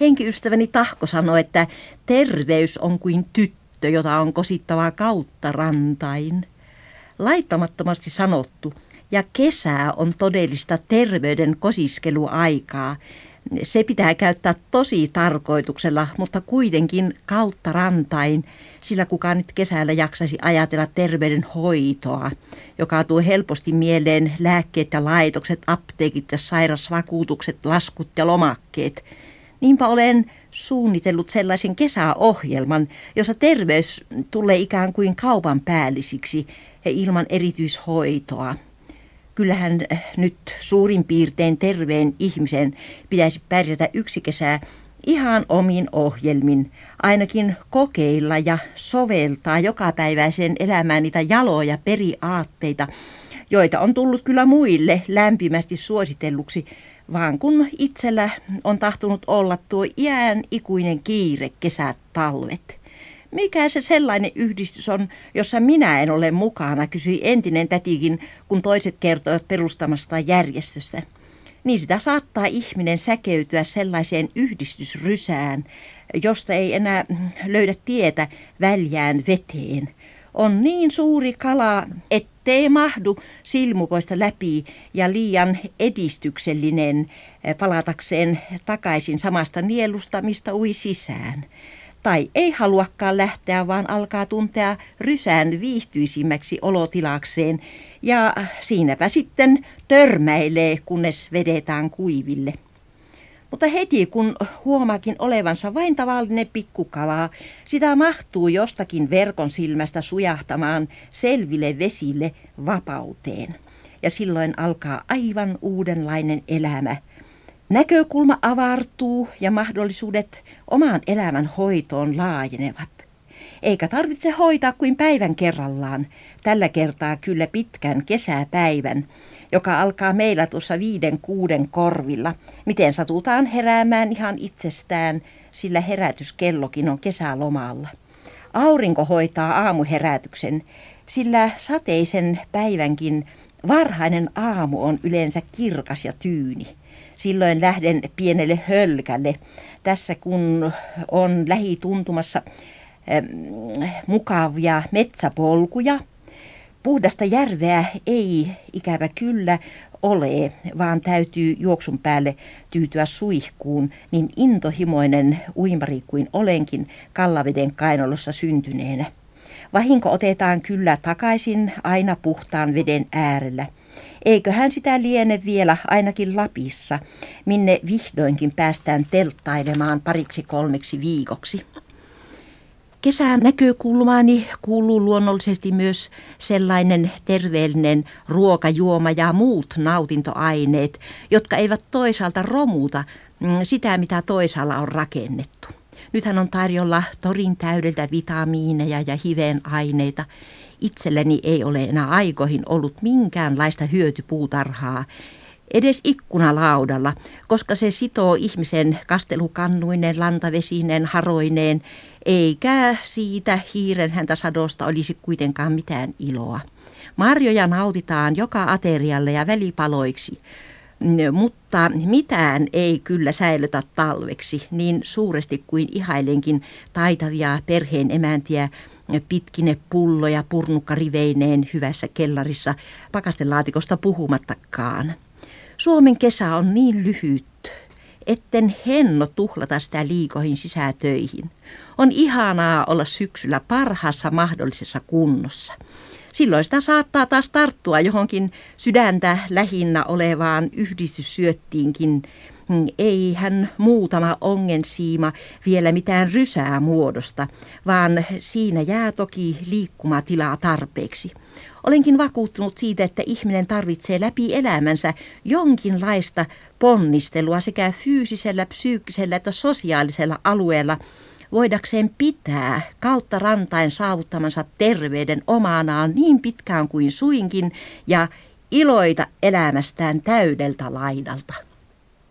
Henkiystäväni Tahko sanoi, että terveys on kuin tyttö, jota on kosittava kautta rantain. Laittamattomasti sanottu, ja kesää on todellista terveyden kosiskeluaikaa. Se pitää käyttää tosi tarkoituksella, mutta kuitenkin kautta rantain, sillä kukaan nyt kesällä jaksaisi ajatella terveydenhoitoa, joka tuo helposti mieleen lääkkeet ja laitokset, apteekit ja sairasvakuutukset, laskut ja lomakkeet. Niinpä olen suunnitellut sellaisen kesäohjelman, jossa terveys tulee ikään kuin kaupan päällisiksi ja ilman erityishoitoa. Kyllähän eh, nyt suurin piirtein terveen ihmisen pitäisi pärjätä yksi kesää ihan omin ohjelmin, ainakin kokeilla ja soveltaa jokapäiväiseen elämään niitä jaloja periaatteita, joita on tullut kyllä muille lämpimästi suositelluksi, vaan kun itsellä on tahtunut olla tuo iän ikuinen kiire kesät talvet. Mikä se sellainen yhdistys on, jossa minä en ole mukana, kysyi entinen tätikin, kun toiset kertoivat perustamasta järjestöstä. Niin sitä saattaa ihminen säkeytyä sellaiseen yhdistysrysään, josta ei enää löydä tietä väljään veteen. On niin suuri kala, ettei mahdu silmukoista läpi ja liian edistyksellinen palatakseen takaisin samasta nielusta, mistä ui sisään tai ei haluakaan lähteä, vaan alkaa tuntea rysään viihtyisimmäksi olotilakseen ja siinäpä sitten törmäilee, kunnes vedetään kuiville. Mutta heti kun huomaakin olevansa vain tavallinen pikkukala, sitä mahtuu jostakin verkon silmästä sujahtamaan selville vesille vapauteen. Ja silloin alkaa aivan uudenlainen elämä – Näkökulma avartuu ja mahdollisuudet omaan elämän hoitoon laajenevat. Eikä tarvitse hoitaa kuin päivän kerrallaan, tällä kertaa kyllä pitkän kesäpäivän, joka alkaa meillä tuossa viiden kuuden korvilla, miten satutaan heräämään ihan itsestään, sillä herätyskellokin on kesälomalla. Aurinko hoitaa aamuherätyksen, sillä sateisen päivänkin varhainen aamu on yleensä kirkas ja tyyni. Silloin lähden pienelle hölkälle. Tässä kun on lähituntumassa mukavia metsäpolkuja. Puhdasta järveä ei ikävä kyllä ole, vaan täytyy juoksun päälle tyytyä suihkuun, niin intohimoinen uimari kuin olenkin Kallaveden kainalossa syntyneenä. Vahinko otetaan kyllä takaisin aina puhtaan veden äärellä – Eiköhän sitä liene vielä ainakin Lapissa, minne vihdoinkin päästään telttailemaan pariksi kolmeksi viikoksi. Kesän näkökulmaani kuuluu luonnollisesti myös sellainen terveellinen ruokajuoma ja muut nautintoaineet, jotka eivät toisaalta romuta mm, sitä, mitä toisaalla on rakennettu. Nythän on tarjolla torin täydeltä vitamiineja ja hiveen aineita, Itselleni ei ole enää aikoihin ollut minkäänlaista hyötypuutarhaa, edes ikkunalaudalla, koska se sitoo ihmisen kastelukannuinen, lantavesinen, haroineen, eikä siitä hiiren häntä sadosta olisi kuitenkaan mitään iloa. Marjoja nautitaan joka aterialle ja välipaloiksi, mutta mitään ei kyllä säilytä talveksi niin suuresti kuin ihailenkin taitavia perheen emäntiä, pitkine pulloja purnukariveineen hyvässä kellarissa, pakastelaatikosta puhumattakaan. Suomen kesä on niin lyhyt, etten henno tuhlata sitä liikoihin sisätöihin. On ihanaa olla syksyllä parhaassa mahdollisessa kunnossa. Silloin sitä saattaa taas tarttua johonkin sydäntä lähinnä olevaan yhdistyssyöttiinkin, Mm, ei hän muutama ongensiima vielä mitään rysää muodosta, vaan siinä jää toki liikkumatilaa tarpeeksi. Olenkin vakuuttunut siitä, että ihminen tarvitsee läpi elämänsä jonkinlaista ponnistelua sekä fyysisellä, psyykkisellä että sosiaalisella alueella voidakseen pitää kautta rantain saavuttamansa terveyden omanaan niin pitkään kuin suinkin ja iloita elämästään täydeltä laidalta.